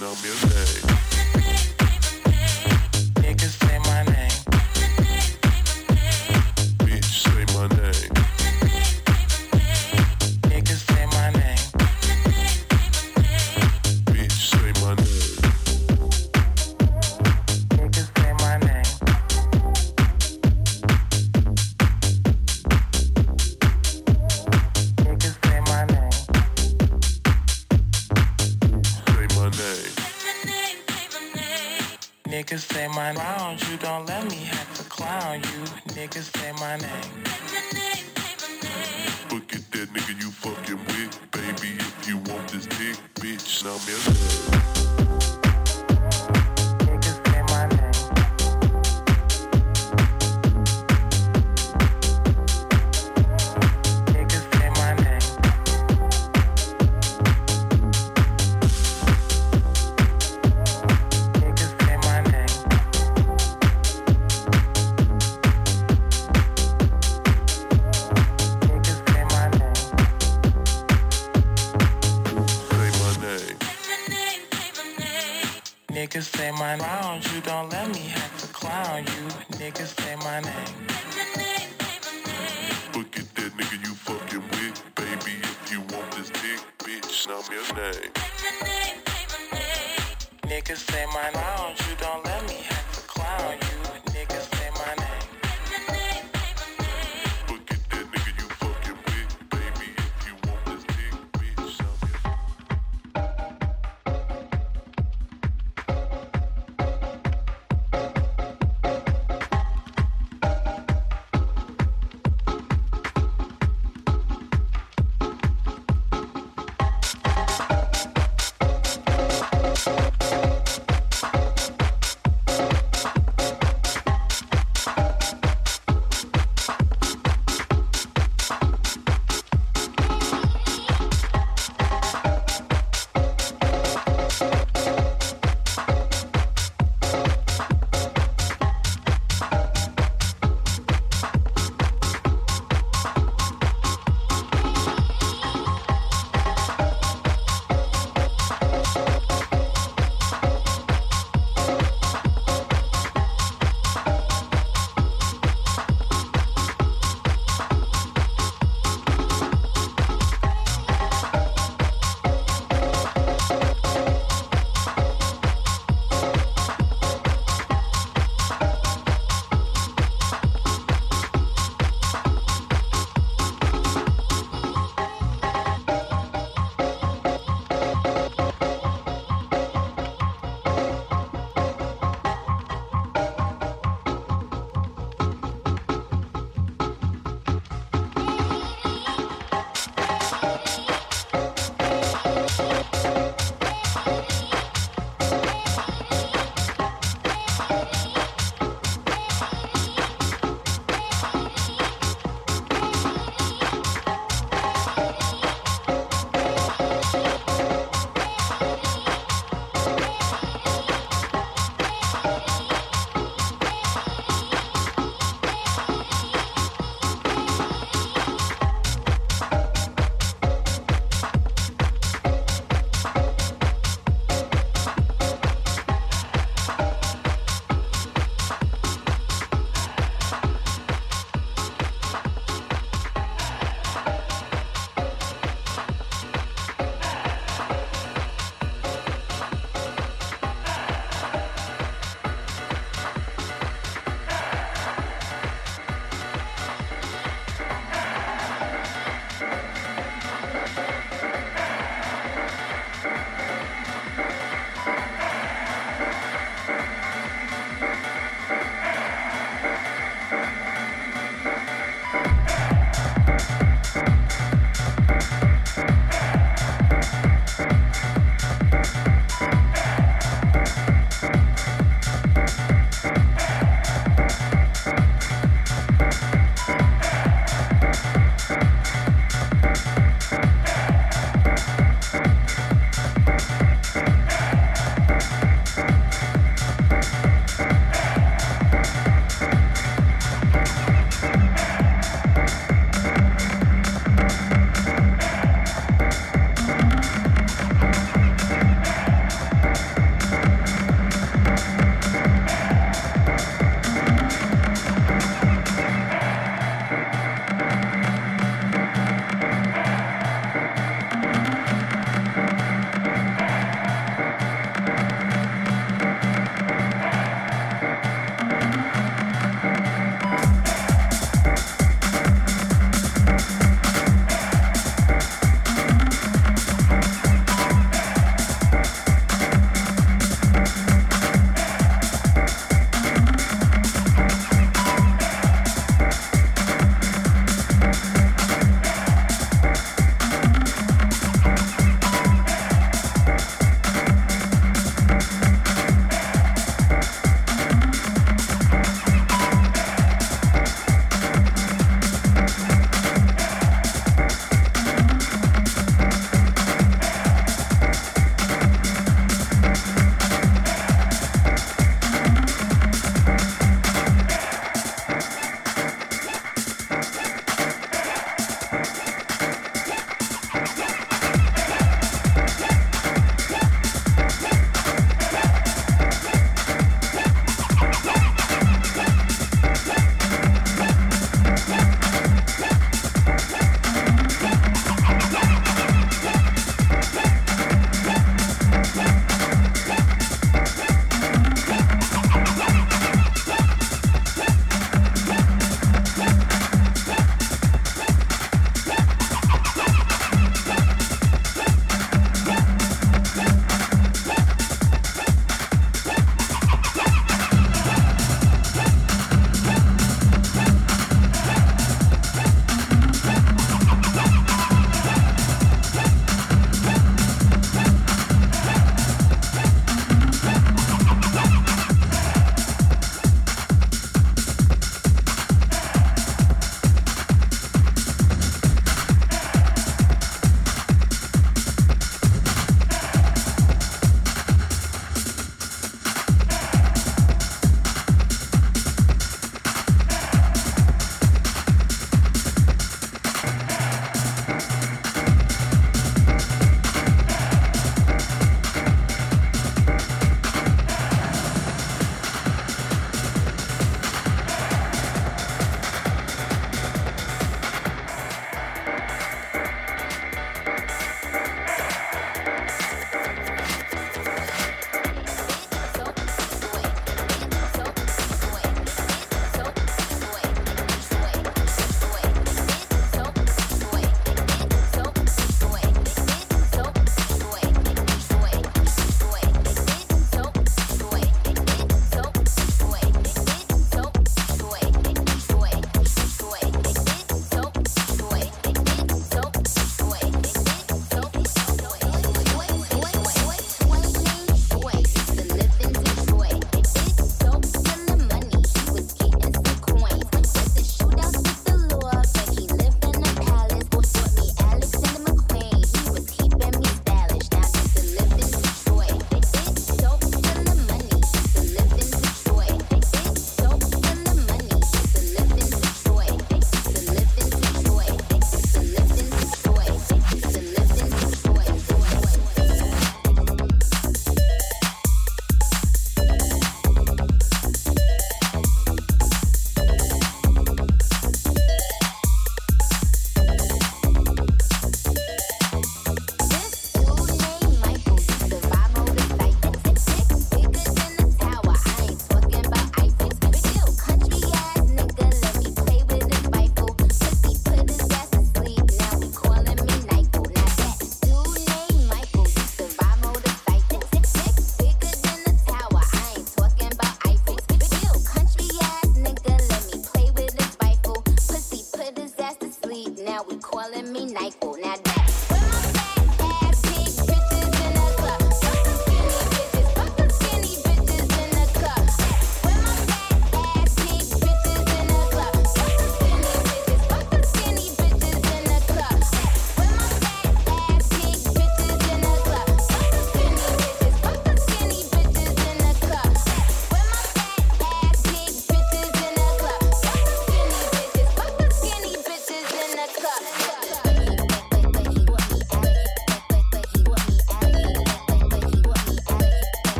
no music.